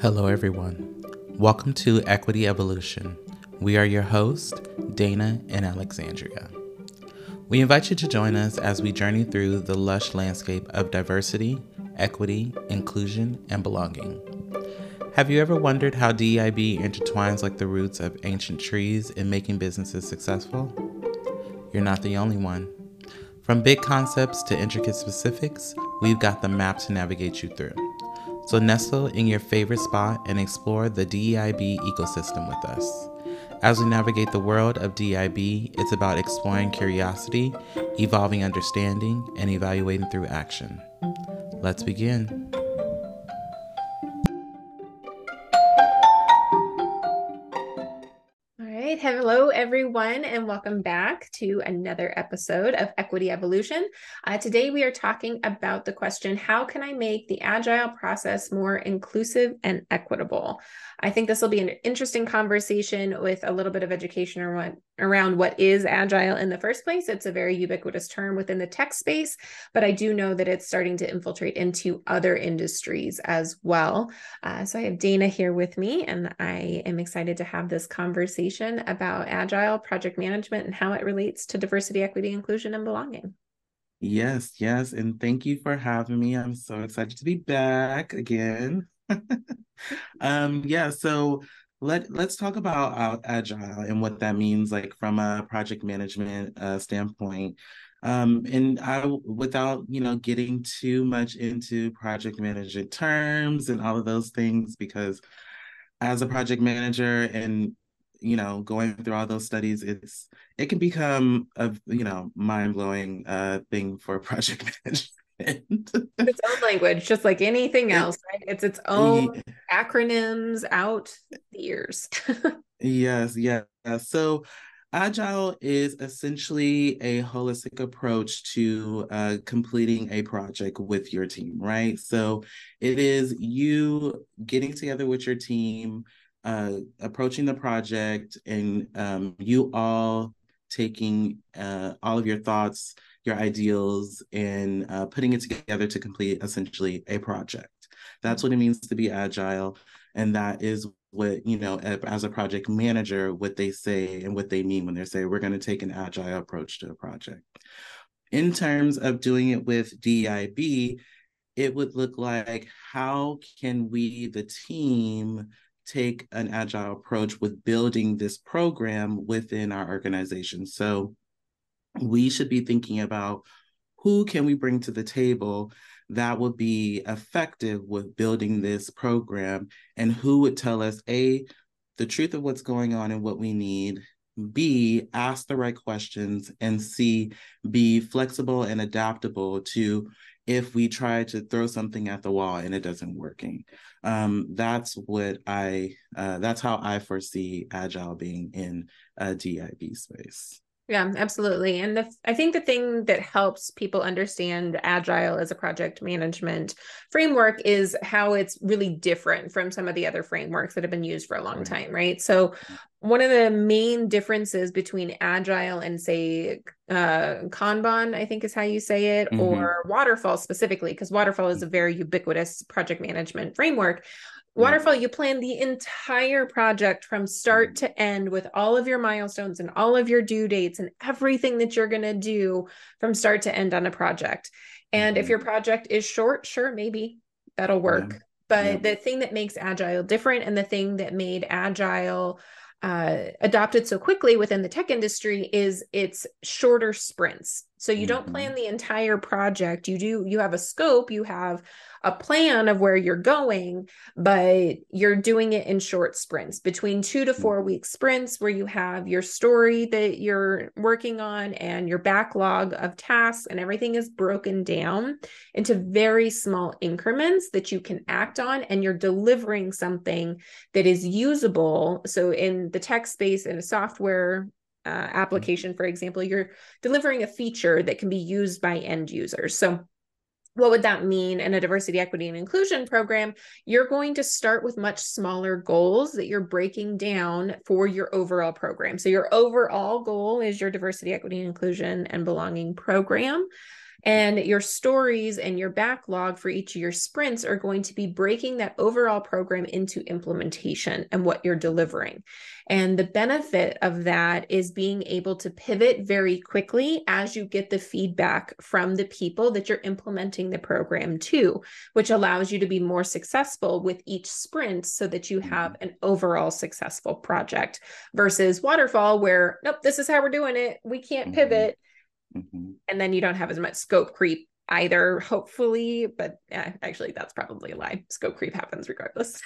Hello, everyone. Welcome to Equity Evolution. We are your hosts, Dana and Alexandria. We invite you to join us as we journey through the lush landscape of diversity, equity, inclusion, and belonging. Have you ever wondered how DEIB intertwines like the roots of ancient trees in making businesses successful? You're not the only one. From big concepts to intricate specifics, we've got the map to navigate you through. So nestle in your favorite spot and explore the DEIB ecosystem with us. As we navigate the world of DEIB, it's about exploring curiosity, evolving understanding, and evaluating through action. Let's begin. Everyone, and welcome back to another episode of Equity Evolution. Uh, today, we are talking about the question How can I make the agile process more inclusive and equitable? I think this will be an interesting conversation with a little bit of education around, what is agile in the first place. It's a very ubiquitous term within the tech space, but I do know that it's starting to infiltrate into other industries as well. Uh, so I have Dana here with me, and I am excited to have this conversation about agile project management and how it relates to diversity, equity, inclusion, and belonging. Yes, yes. And thank you for having me. I'm so excited to be back again. um, yeah, so let let's talk about uh, agile and what that means like from a project management uh, standpoint. Um, and i without you know getting too much into project management terms and all of those things because as a project manager and you know going through all those studies it's it can become a you know mind-blowing uh thing for project management its own language just like anything else right? It's its own acronyms out the ears. Yes yeah. So agile is essentially a holistic approach to uh, completing a project with your team right? So it is you getting together with your team uh, approaching the project and um, you all taking uh, all of your thoughts, your ideals, and uh, putting it together to complete essentially a project. That's what it means to be agile. And that is what, you know, as a project manager, what they say and what they mean when they say we're going to take an agile approach to a project. In terms of doing it with DEIB, it would look like how can we, the team, take an agile approach with building this program within our organization. So we should be thinking about who can we bring to the table that would be effective with building this program and who would tell us a the truth of what's going on and what we need b ask the right questions and c be flexible and adaptable to if we try to throw something at the wall and it doesn't working. Um, that's what i uh, that's how i foresee agile being in a dib space yeah, absolutely. And the, I think the thing that helps people understand Agile as a project management framework is how it's really different from some of the other frameworks that have been used for a long time, right? So, one of the main differences between Agile and, say, uh, Kanban, I think is how you say it, mm-hmm. or Waterfall specifically, because Waterfall is a very ubiquitous project management framework. Waterfall, you plan the entire project from start to end with all of your milestones and all of your due dates and everything that you're going to do from start to end on a project. And mm-hmm. if your project is short, sure, maybe that'll work. Yeah. But yeah. the thing that makes Agile different and the thing that made Agile uh, adopted so quickly within the tech industry is it's shorter sprints. So you mm-hmm. don't plan the entire project. You do, you have a scope, you have a plan of where you're going, but you're doing it in short sprints between two to four week sprints where you have your story that you're working on and your backlog of tasks and everything is broken down into very small increments that you can act on and you're delivering something that is usable. So in the tech space in a software uh, application, for example, you're delivering a feature that can be used by end users. So what would that mean in a diversity, equity, and inclusion program? You're going to start with much smaller goals that you're breaking down for your overall program. So, your overall goal is your diversity, equity, and inclusion, and belonging program. And your stories and your backlog for each of your sprints are going to be breaking that overall program into implementation and what you're delivering. And the benefit of that is being able to pivot very quickly as you get the feedback from the people that you're implementing the program to, which allows you to be more successful with each sprint so that you have mm-hmm. an overall successful project versus waterfall, where, nope, this is how we're doing it. We can't mm-hmm. pivot. Mm-hmm. And then you don't have as much scope creep either, hopefully. But yeah, actually, that's probably a lie. Scope creep happens regardless.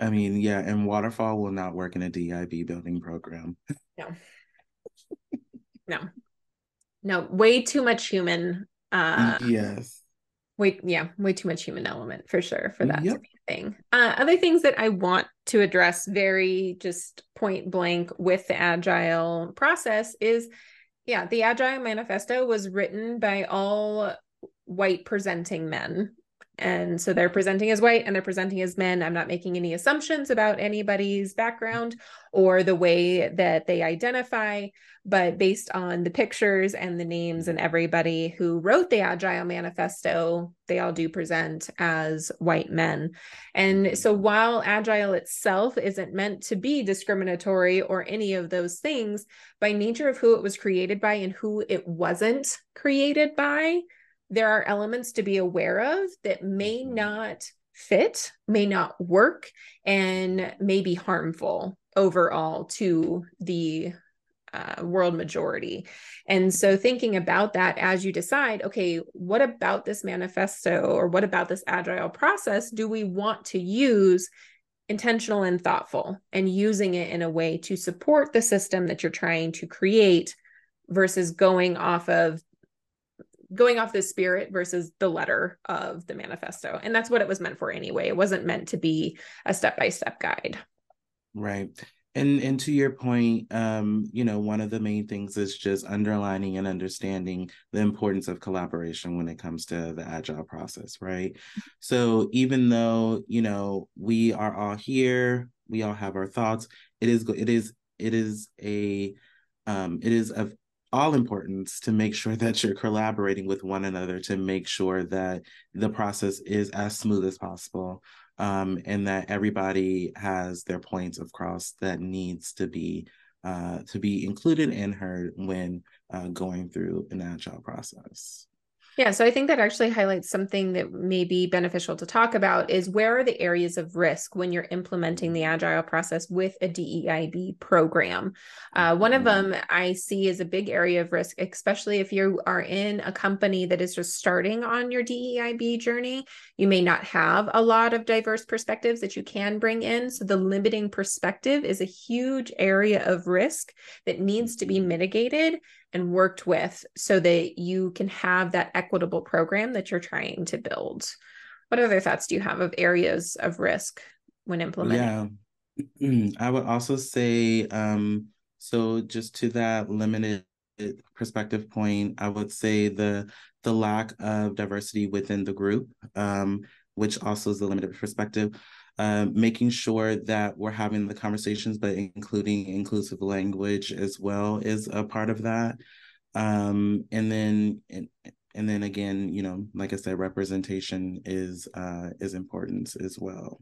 I mean, yeah, and waterfall will not work in a DIB building program. No. no. No, way too much human. Uh, yes. Wait, yeah, way too much human element for sure for that yep. to be a thing. Uh, other things that I want to address very just point blank with the agile process is yeah, the Agile Manifesto was written by all white presenting men. And so they're presenting as white and they're presenting as men. I'm not making any assumptions about anybody's background or the way that they identify, but based on the pictures and the names and everybody who wrote the Agile Manifesto, they all do present as white men. And mm-hmm. so while Agile itself isn't meant to be discriminatory or any of those things, by nature of who it was created by and who it wasn't created by, there are elements to be aware of that may mm-hmm. not fit, may not work, and may be harmful overall to the uh, world majority. And so, thinking about that as you decide, okay, what about this manifesto or what about this agile process do we want to use intentional and thoughtful and using it in a way to support the system that you're trying to create versus going off of going off the spirit versus the letter of the manifesto. And that's what it was meant for anyway. It wasn't meant to be a step-by-step guide. Right. And and to your point um you know one of the main things is just underlining and understanding the importance of collaboration when it comes to the agile process right? So even though you know we are all here we all have our thoughts it is it is it is a um it is of all importance to make sure that you're collaborating with one another to make sure that the process is as smooth as possible um, and that everybody has their points of cross that needs to be uh, to be included and heard when uh, going through an agile process. Yeah, so I think that actually highlights something that may be beneficial to talk about is where are the areas of risk when you're implementing the agile process with a DEIB program. Uh, one of mm-hmm. them I see is a big area of risk, especially if you are in a company that is just starting on your DEIB journey. You may not have a lot of diverse perspectives that you can bring in. So the limiting perspective is a huge area of risk that needs to be mitigated and worked with so that you can have that equitable program that you're trying to build. What other thoughts do you have of areas of risk when implementing? Yeah, I would also say um, so just to that limited perspective point, I would say the the lack of diversity within the group, um, which also is a limited perspective. Um, making sure that we're having the conversations, but including inclusive language as well is a part of that. Um, and then and, and then again, you know, like I said, representation is uh, is important as well.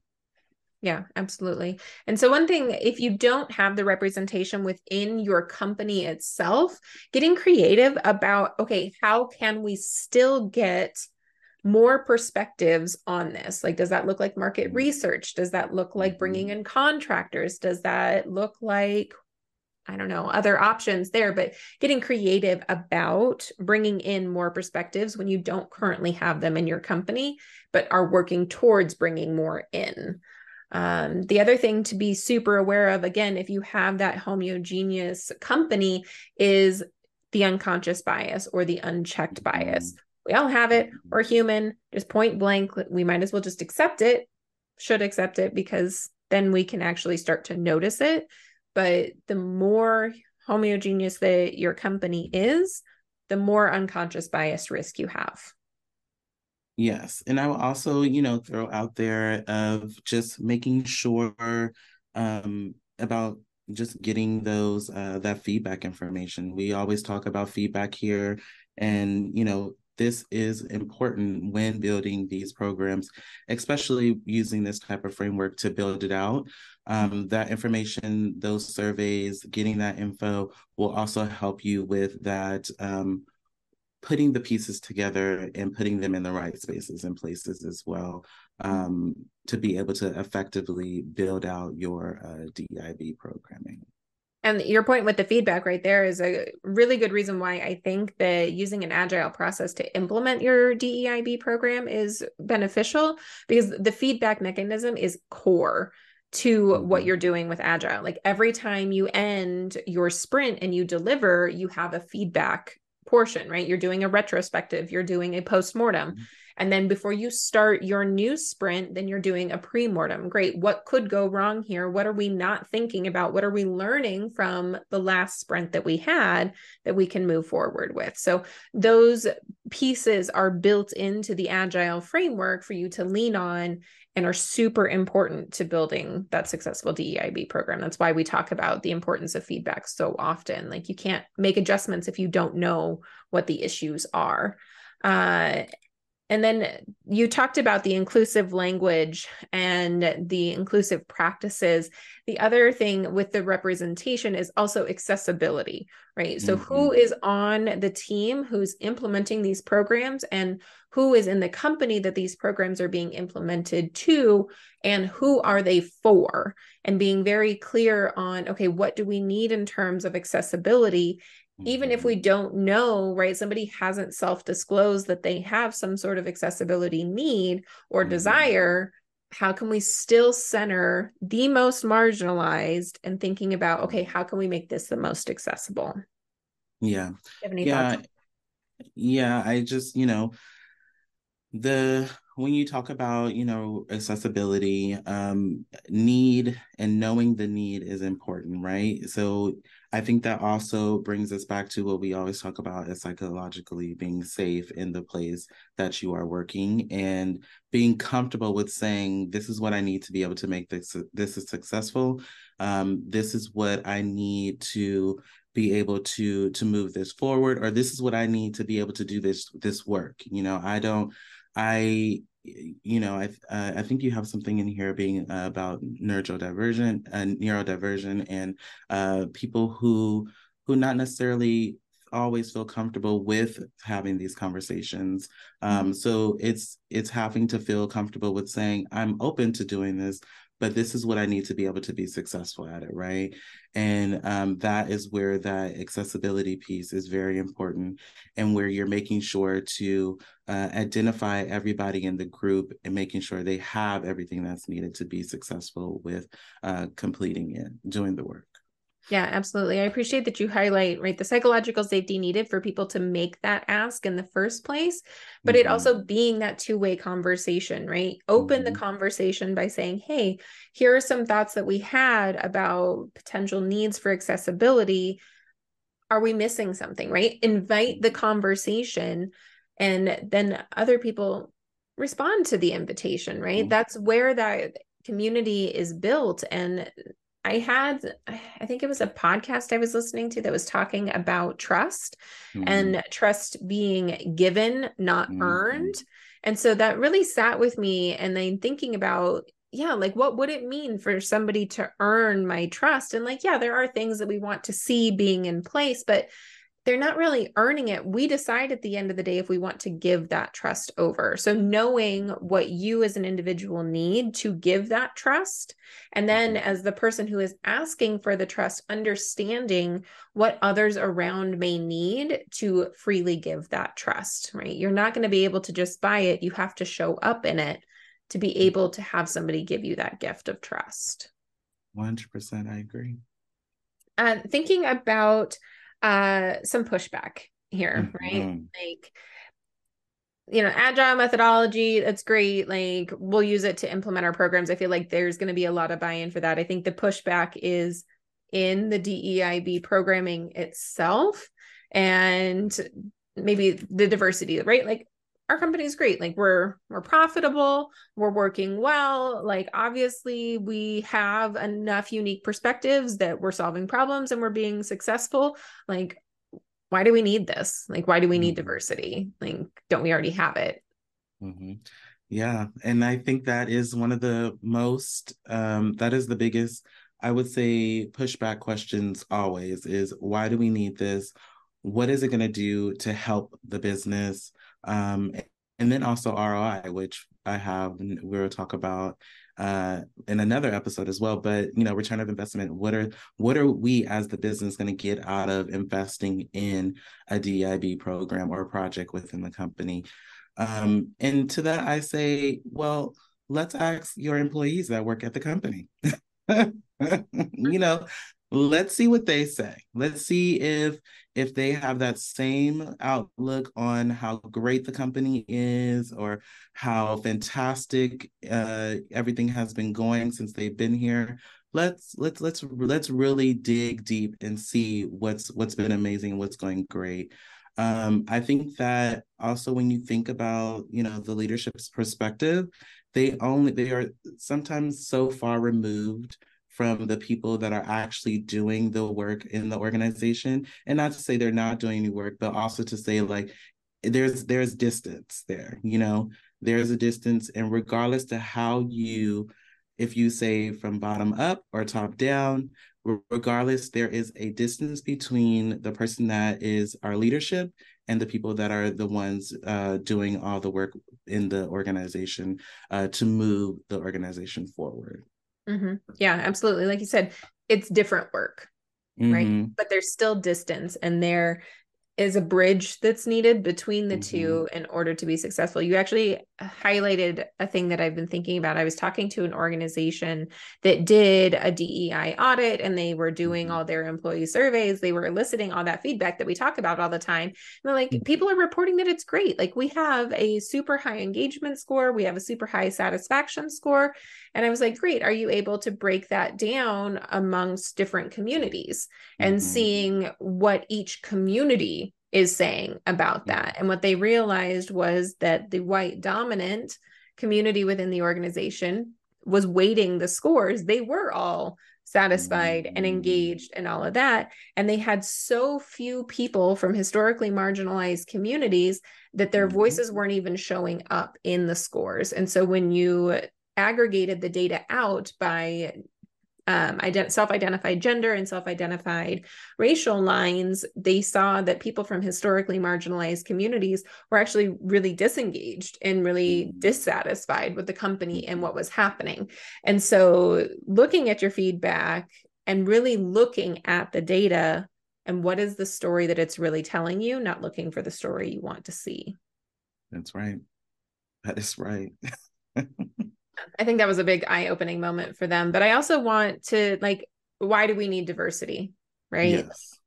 Yeah, absolutely. And so, one thing, if you don't have the representation within your company itself, getting creative about, okay, how can we still get more perspectives on this like does that look like market mm-hmm. research does that look like bringing mm-hmm. in contractors does that look like I don't know, other options there, but getting creative about bringing in more perspectives when you don't currently have them in your company, but are working towards bringing more in. Um, the other thing to be super aware of, again, if you have that homogeneous company, is the unconscious bias or the unchecked bias. We all have it. We're human, just point blank. We might as well just accept it, should accept it, because then we can actually start to notice it. But the more homogeneous that your company is, the more unconscious bias risk you have. Yes. And I will also, you know, throw out there of just making sure um, about just getting those uh, that feedback information. We always talk about feedback here and, you know, this is important when building these programs, especially using this type of framework to build it out. Um, that information, those surveys, getting that info will also help you with that. Um, putting the pieces together and putting them in the right spaces and places as well um, to be able to effectively build out your uh, DEIB programming. And your point with the feedback right there is a really good reason why I think that using an agile process to implement your DEIB program is beneficial because the feedback mechanism is core to mm-hmm. what you're doing with agile. Like every time you end your sprint and you deliver, you have a feedback portion, right? You're doing a retrospective, you're doing a post-mortem. Mm-hmm. And then before you start your new sprint, then you're doing a pre-mortem. Great. What could go wrong here? What are we not thinking about? What are we learning from the last sprint that we had that we can move forward with? So those pieces are built into the agile framework for you to lean on and are super important to building that successful DEIB program. That's why we talk about the importance of feedback so often. Like you can't make adjustments if you don't know what the issues are. Uh, and then you talked about the inclusive language and the inclusive practices. The other thing with the representation is also accessibility, right? So, mm-hmm. who is on the team who's implementing these programs and who is in the company that these programs are being implemented to, and who are they for? And being very clear on, okay, what do we need in terms of accessibility? Even if we mm-hmm. don't know, right, somebody hasn't self disclosed that they have some sort of accessibility need or mm-hmm. desire, how can we still center the most marginalized and thinking about, okay, how can we make this the most accessible? Yeah. yeah. Thoughts? Yeah. I just, you know, the when you talk about you know accessibility um need and knowing the need is important right so i think that also brings us back to what we always talk about as psychologically being safe in the place that you are working and being comfortable with saying this is what i need to be able to make this this is successful. Um this is what i need to be able to to move this forward or this is what i need to be able to do this this work. You know i don't I, you know, I uh, I think you have something in here being uh, about neurodivergent and uh, neurodiversion and uh, people who who not necessarily always feel comfortable with having these conversations. Um, mm-hmm. so it's it's having to feel comfortable with saying I'm open to doing this, but this is what I need to be able to be successful at it, right? And um, that is where that accessibility piece is very important, and where you're making sure to uh, identify everybody in the group and making sure they have everything that's needed to be successful with uh, completing it, doing the work. Yeah, absolutely. I appreciate that you highlight right the psychological safety needed for people to make that ask in the first place, but mm-hmm. it also being that two-way conversation, right? Open mm-hmm. the conversation by saying, "Hey, here are some thoughts that we had about potential needs for accessibility. Are we missing something?" right? Invite the conversation and then other people respond to the invitation, right? Mm-hmm. That's where that community is built and I had, I think it was a podcast I was listening to that was talking about trust mm-hmm. and trust being given, not mm-hmm. earned. And so that really sat with me. And then thinking about, yeah, like what would it mean for somebody to earn my trust? And like, yeah, there are things that we want to see being in place, but they're not really earning it. We decide at the end of the day if we want to give that trust over. So, knowing what you as an individual need to give that trust. And then, mm-hmm. as the person who is asking for the trust, understanding what others around may need to freely give that trust, right? You're not going to be able to just buy it. You have to show up in it to be mm-hmm. able to have somebody give you that gift of trust. 100%. I agree. Uh, thinking about uh some pushback here mm-hmm. right? Like you know agile methodology that's great. Like we'll use it to implement our programs. I feel like there's going to be a lot of buy-in for that. I think the pushback is in the deib programming itself and maybe the diversity right? Like our company is great like we're we're profitable we're working well like obviously we have enough unique perspectives that we're solving problems and we're being successful like why do we need this? Like, why do we need mm-hmm. diversity? Like, don't we already have it? Mm-hmm. Yeah. And I think that is one of the most, um, that is the biggest, I would say, pushback questions always is why do we need this? What is it going to do to help the business? Um, and then also ROI, which I have, we'll talk about uh, in another episode as well. But you know, return of investment. What are what are we as the business going to get out of investing in a DIB program or a project within the company? Um, and to that, I say, well, let's ask your employees that work at the company. you know, let's see what they say. Let's see if if they have that same outlook on how great the company is or how fantastic uh, everything has been going since they've been here let's let's let's let's really dig deep and see what's what's been amazing what's going great um, i think that also when you think about you know the leadership's perspective they only they are sometimes so far removed from the people that are actually doing the work in the organization. And not to say they're not doing any work but also to say like there's there's distance there you know? There's a distance and regardless to how you if you say from bottom up or top down regardless there is a distance between the person that is our leadership and the people that are the ones uh, doing all the work in the organization uh, to move the organization forward Mm-hmm. Yeah, absolutely. Like you said, it's different work, mm-hmm. right? But there's still distance, and there is a bridge that's needed between the mm-hmm. two in order to be successful. You actually highlighted a thing that I've been thinking about. I was talking to an organization that did a DEI audit and they were doing mm-hmm. all their employee surveys. They were eliciting all that feedback that we talk about all the time. And they're like, mm-hmm. people are reporting that it's great. Like we have a super high engagement score, we have a super high satisfaction score. And I was like, great. Are you able to break that down amongst different communities and mm-hmm. seeing what each community is saying about mm-hmm. that? And what they realized was that the white dominant community within the organization was weighting the scores. They were all satisfied and mm-hmm. engaged and all of that. And they had so few people from historically marginalized communities that their voices weren't even showing up in the scores. And so when you aggregated the data out by um, ident- self-identified gender and self-identified racial lines, they saw that people from historically marginalized communities were actually really disengaged and really mm-hmm. dissatisfied with the company and what was happening. And so, looking at your feedback and really looking at the data and what is the story that it's really telling you, not looking for the story you want to see. That's right. That is right. I think that was a big eye opening moment for them. But I also want to like, why do we need diversity? Right. Yes.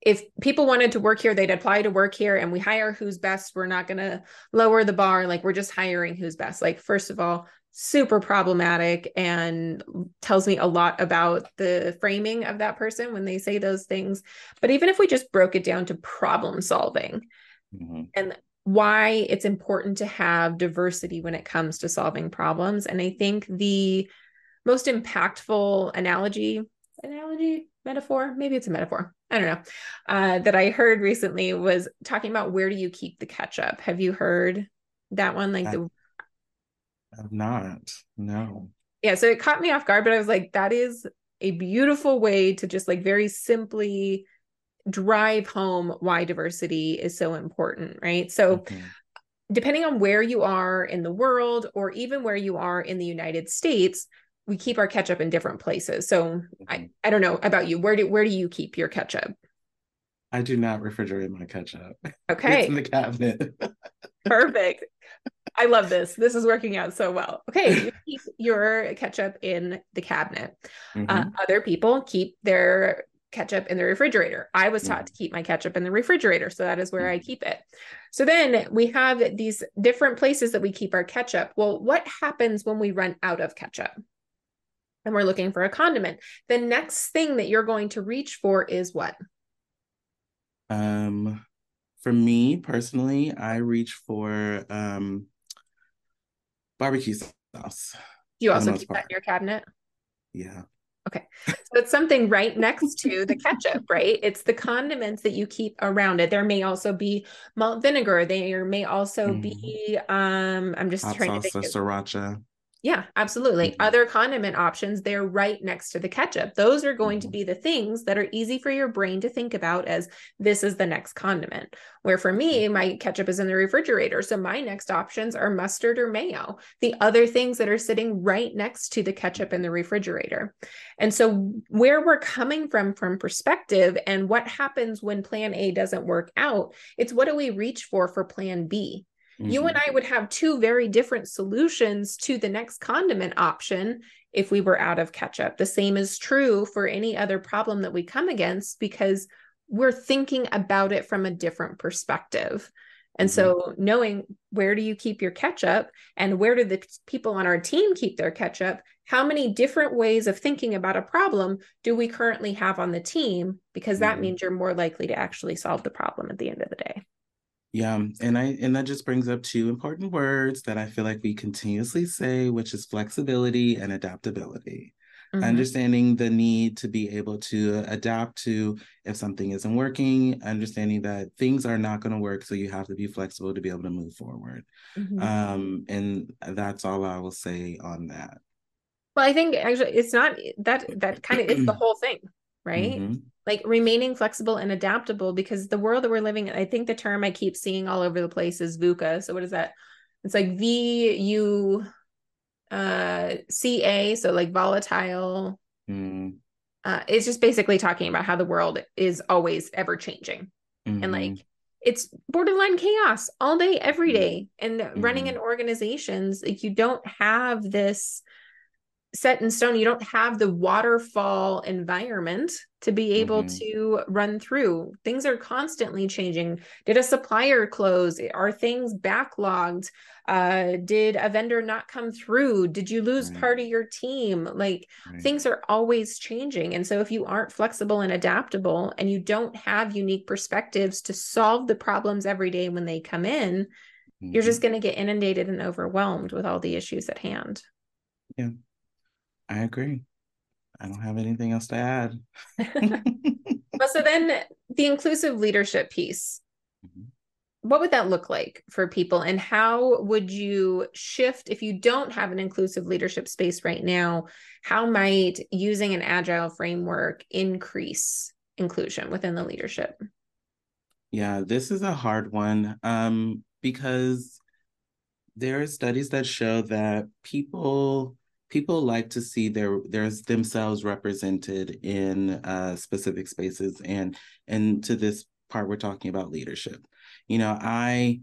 If people wanted to work here, they'd apply to work here and we hire who's best. We're not going to lower the bar. Like, we're just hiring who's best. Like, first of all, super problematic and tells me a lot about the framing of that person when they say those things. But even if we just broke it down to problem solving, mm-hmm. and why it's important to have diversity when it comes to solving problems. And I think the most impactful analogy, analogy, metaphor, maybe it's a metaphor, I don't know, uh, that I heard recently was talking about where do you keep the ketchup? Have you heard that one? Like I, the. I've not, no. Yeah, so it caught me off guard, but I was like, that is a beautiful way to just like very simply drive home why diversity is so important, right? So, mm-hmm. depending on where you are in the world or even where you are in the United States, we keep our ketchup in different places. So, mm-hmm. I, I don't know about you. Where do where do you keep your ketchup? I do not refrigerate my ketchup. Okay. It's in the cabinet. Perfect. I love this. This is working out so well. Okay, you keep your ketchup in the cabinet. Uh, mm-hmm. Uh, other people keep their ketchup in the refrigerator. I was taught mm. to keep my ketchup in the refrigerator, so that is where I mm. keep it. So then we have these different places that we keep our ketchup. Well, what happens when we run out of ketchup? And we're looking for a condiment. The next thing that you're going to reach for is what? Um for me personally, I reach for um barbecue sauce. You also keep part. that in your cabinet? Yeah. Okay. So it's something right next to the ketchup, right? It's the condiments that you keep around it. There may also be malt vinegar. There may also mm. be um I'm just Hot trying to think of sriracha. Yeah, absolutely. Mm-hmm. Other condiment options, they're right next to the ketchup. Those are going mm-hmm. to be the things that are easy for your brain to think about as this is the next condiment. Where for me, mm-hmm. my ketchup is in the refrigerator. So my next options are mustard or mayo, the other things that are sitting right next to the ketchup in the refrigerator. And so where we're coming from from perspective and what happens when plan A doesn't work out, it's what do we reach for for plan B? Mm-hmm. You and mm-hmm. I would have two very different solutions to the next condiment option if we were out of ketchup. The same is true for any other problem that we come against because we're thinking about it from a different perspective. And mm-hmm. so, knowing where do you keep your ketchup and where do the people on our team keep their ketchup, how many different ways of thinking about a problem do we currently have on the team? Because that mm-hmm. means you're more likely to actually solve the problem at the end of the day. Yeah, and I and that just brings up two important words that I feel like we continuously say, which is flexibility and adaptability. Mm-hmm. Understanding the need to be able to adapt to if something isn't working, understanding that things are not going to work, so you have to be flexible to be able to move forward. Mm-hmm. Um, and that's all I will say on that. Well, I think actually it's not that that kind of is the whole thing, right? Mm-hmm like remaining flexible and adaptable because the world that we're living in, I think the term I keep seeing all over the place is VUCA. So what is that? It's like V U uh C A, so like volatile. Mm. Uh, it's just basically talking about how the world is always ever changing. Mm-hmm. And like it's borderline chaos all day, every mm-hmm. And mm-hmm. running in organizations, like you don't have this set in stone. You don't have the waterfall environment to be able mm-hmm. to run through. Things are constantly changing. Did a supplier close? Are things backlogged? Uh, did a vendor not come through? Did you lose right. part of your team? Like right. things are always changing. And so if you aren't flexible and adaptable and you don't have unique perspectives to solve the problems every day when they come in, mm-hmm. you're just going to get inundated and overwhelmed with all the issues at hand. Yeah. I agree. I don't have anything else to add. well, so then the inclusive leadership piece. Mm-hmm. What would that look like for people? And how would you shift if you don't have an inclusive leadership space right now? How might using an agile framework increase inclusion within the leadership? Yeah, this is a hard one um, because there are studies that show that people people like to see their there's themselves represented in uh, specific spaces and and to this part we're talking about leadership. You know i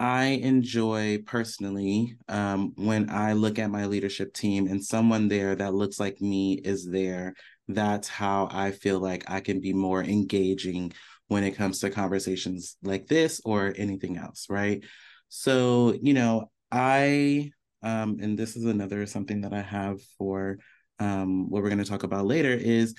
i enjoy personally um, when i look at my leadership team and someone there that looks like me is there that's how i feel like i can be more engaging when it comes to conversations like this or anything else right? So you know i um, and this is another something that I have for um, what we're going to talk about later is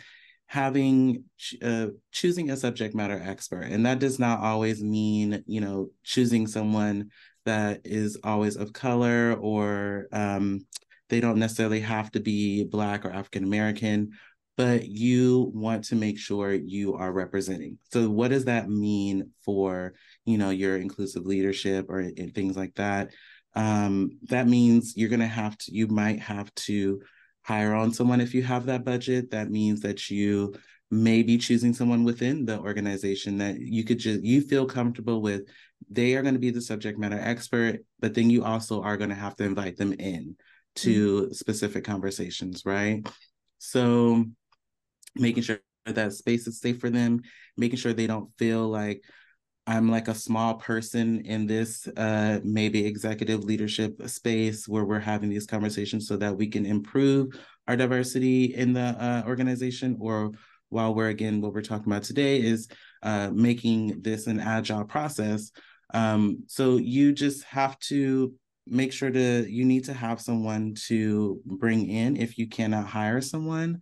having uh, choosing a subject matter expert. And that does not always mean you know choosing someone that is always of color or um, they don't necessarily have to be black or african american but you want to make sure you are representing. So what does that mean for you know your inclusive leadership or things like that um, that means you're going to have to, you might have to hire on someone if you have that budget. That means that you may be choosing someone within the organization that you could just, you feel comfortable with. They are going to be the subject matter expert, but then you also are going to have to invite them in to mm-hmm. specific conversations, right? So making sure that space is safe for them, making sure they don't feel like, I'm like a small person in this uh, maybe executive leadership space where we're having these conversations so that we can improve our diversity in the uh, organization. Or while we're again, what we're talking about today is uh, making this an agile process. Um, so you just have to make sure to, you need to have someone to bring in if you cannot hire someone.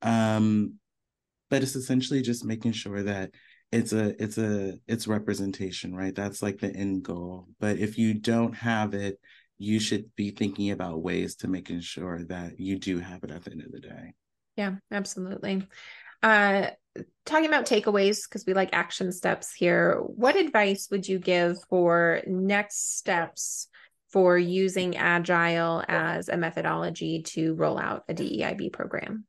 Um, but it's essentially just making sure that it's a it's a it's representation right that's like the end goal but if you don't have it you should be thinking about ways to making sure that you do have it at the end of the day Yeah, absolutely. Uh, talking about takeaways because we like action steps here. What advice would you give for next steps for using agile as a methodology to roll out a DEIB program?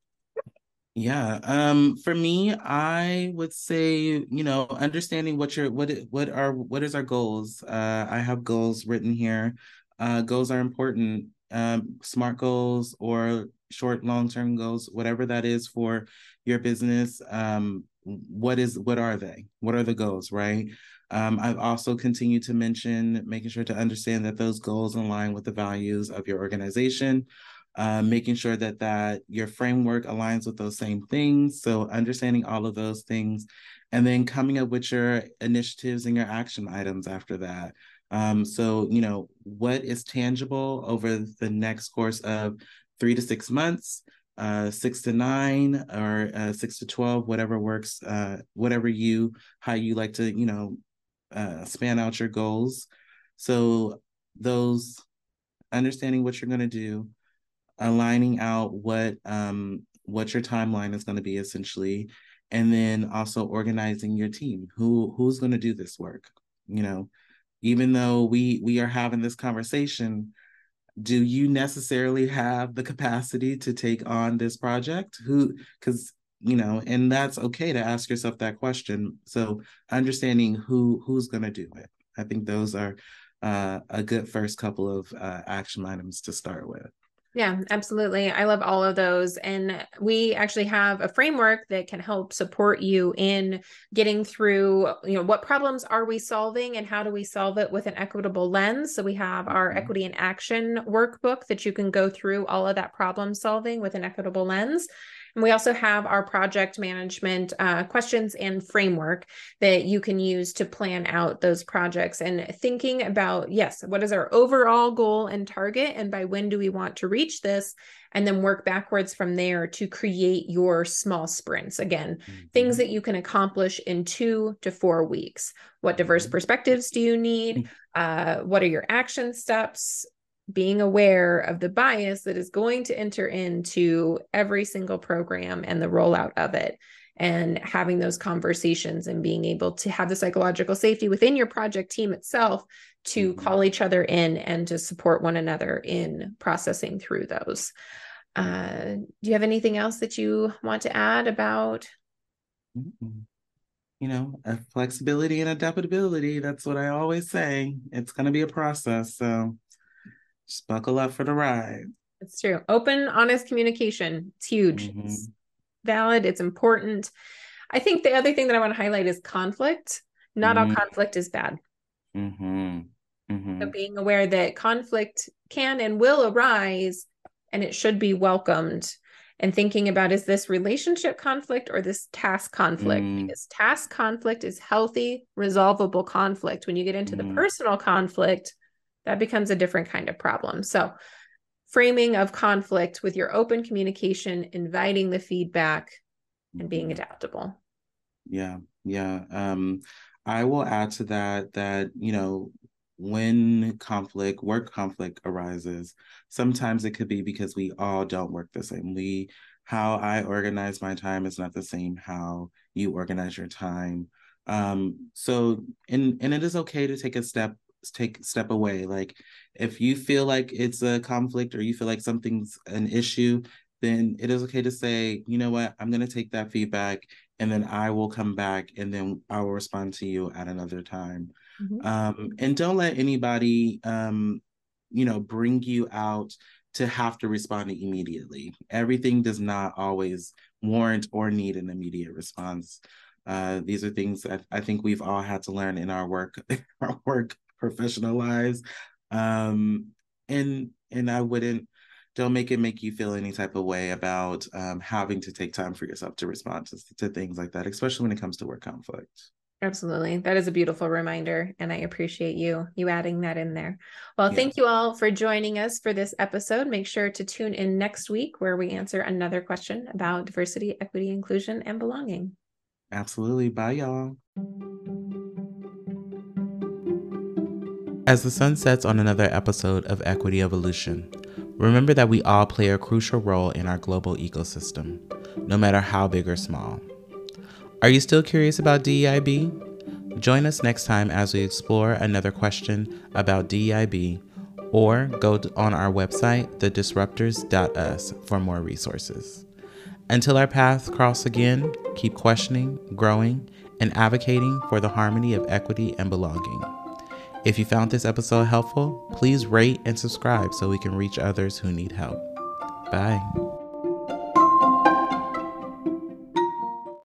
Yeah. Um for me, I would say, you know, understanding what your what what are what is our goals. Uh I have goals written here. Uh goals are important. Um smart goals or short long-term goals, whatever that is for your business. Um what is what are they? What are the goals, right? Um, I've also continued to mention making sure to understand that those goals align with the values of your organization uh, making sure that that your framework aligns with those same things. So understanding all of those things, and then coming up with your initiatives and your action items after that. Um, so you know what is tangible over the next course of three to six months. Uh, six to nine or uh, six to 12, whatever works, uh, whatever you, how you like to, you know, uh, span out your goals. So those understanding what you're going to do, aligning out what um what your timeline is going to be essentially and then also organizing your team. Who who's going to do this work? You know even though we we are having this conversation do you necessarily have the capacity to take on this project? Who because you know and that's okay to ask yourself that question. So understanding who who's going to do it. I think those are uh, a good first couple of uh, action items to start with yeah, absolutely. I love all of those. And we actually have a framework that can help support you in getting through, you know, what problems are we solving and how do we solve it with an equitable lens? So we have our mm-hmm. equity and action workbook that you can go through all of that problem solving with an equitable lens. And we also have our project management uh, questions and framework that you can use to plan out those projects and thinking about, yes, what is our overall goal and target? And by when do we want to reach this? And then work backwards from there to create your small sprints. Again, mm-hmm. things that you can accomplish in two to four weeks. What diverse mm-hmm. perspectives do you need? Mm-hmm. Uh, what are your action steps? Being aware of the bias that is going to enter into every single program and the rollout of it and having those conversations and being able to have the psychological safety within your project team itself to mm-hmm. call each other in and to support one another in processing through those. Uh, do you have anything else that you want to add about? You know, flexibility and adaptability. That's what I always say. It's going to be a process. So just buckle up for the ride. It's true. Open, honest communication. It's huge. Mm-hmm. It's valid. It's important. I think the other thing that I want to highlight is conflict. Not mm-hmm. all conflict is bad. Mm-hmm. mm-hmm. So being aware that conflict can and will arise and it should be welcomed and thinking about is this relationship conflict or this task conflict mm. because task conflict is healthy resolvable conflict when you get into mm. the personal conflict that becomes a different kind of problem. So, framing of conflict with your open communication, inviting the feedback, and being mm-hmm. adaptable. Yeah, yeah. Um, I will add to that that you know when conflict, work conflict arises, sometimes it could be because we all don't work the same. We how I organize my time is not the same how you organize your time. Um, so and and it is okay to take a step take step away. Like if you feel like it's a conflict or you feel like something's an issue then it is okay to say you know what? I'm going to take that feedback and then i will come back and then i will respond to you at another time. Mm-hmm. um, and don't let anybody um, you know bring you out to have to respond immediately. Everything does not always warrant or need an immediate response. Uh, these are things that I think we've all had to learn in our work, our work professional lives. Um, and and I wouldn't don't make it make you feel any type of way about um, having to take time for yourself to respond to, to things like that, especially when it comes to work conflict. Absolutely. That is a beautiful reminder and I appreciate you you adding that in there. Well, thank you all for joining us for this episode. Make sure to tune in next week where we answer another question about diversity, equity, inclusion and belonging. Absolutely. Bye y'all. As the sun sets on another episode of Equity Evolution, remember that we all play a crucial role in our global ecosystem. no matter how big or small. Are you still curious about DEIB? Join us next time as we explore another question about DEIB or go on our website, thedisruptors.us, for more resources. Until our paths cross again, keep questioning, growing, and advocating for the harmony of equity and belonging. If you found this episode helpful, please rate and subscribe so we can reach others who need help. Bye.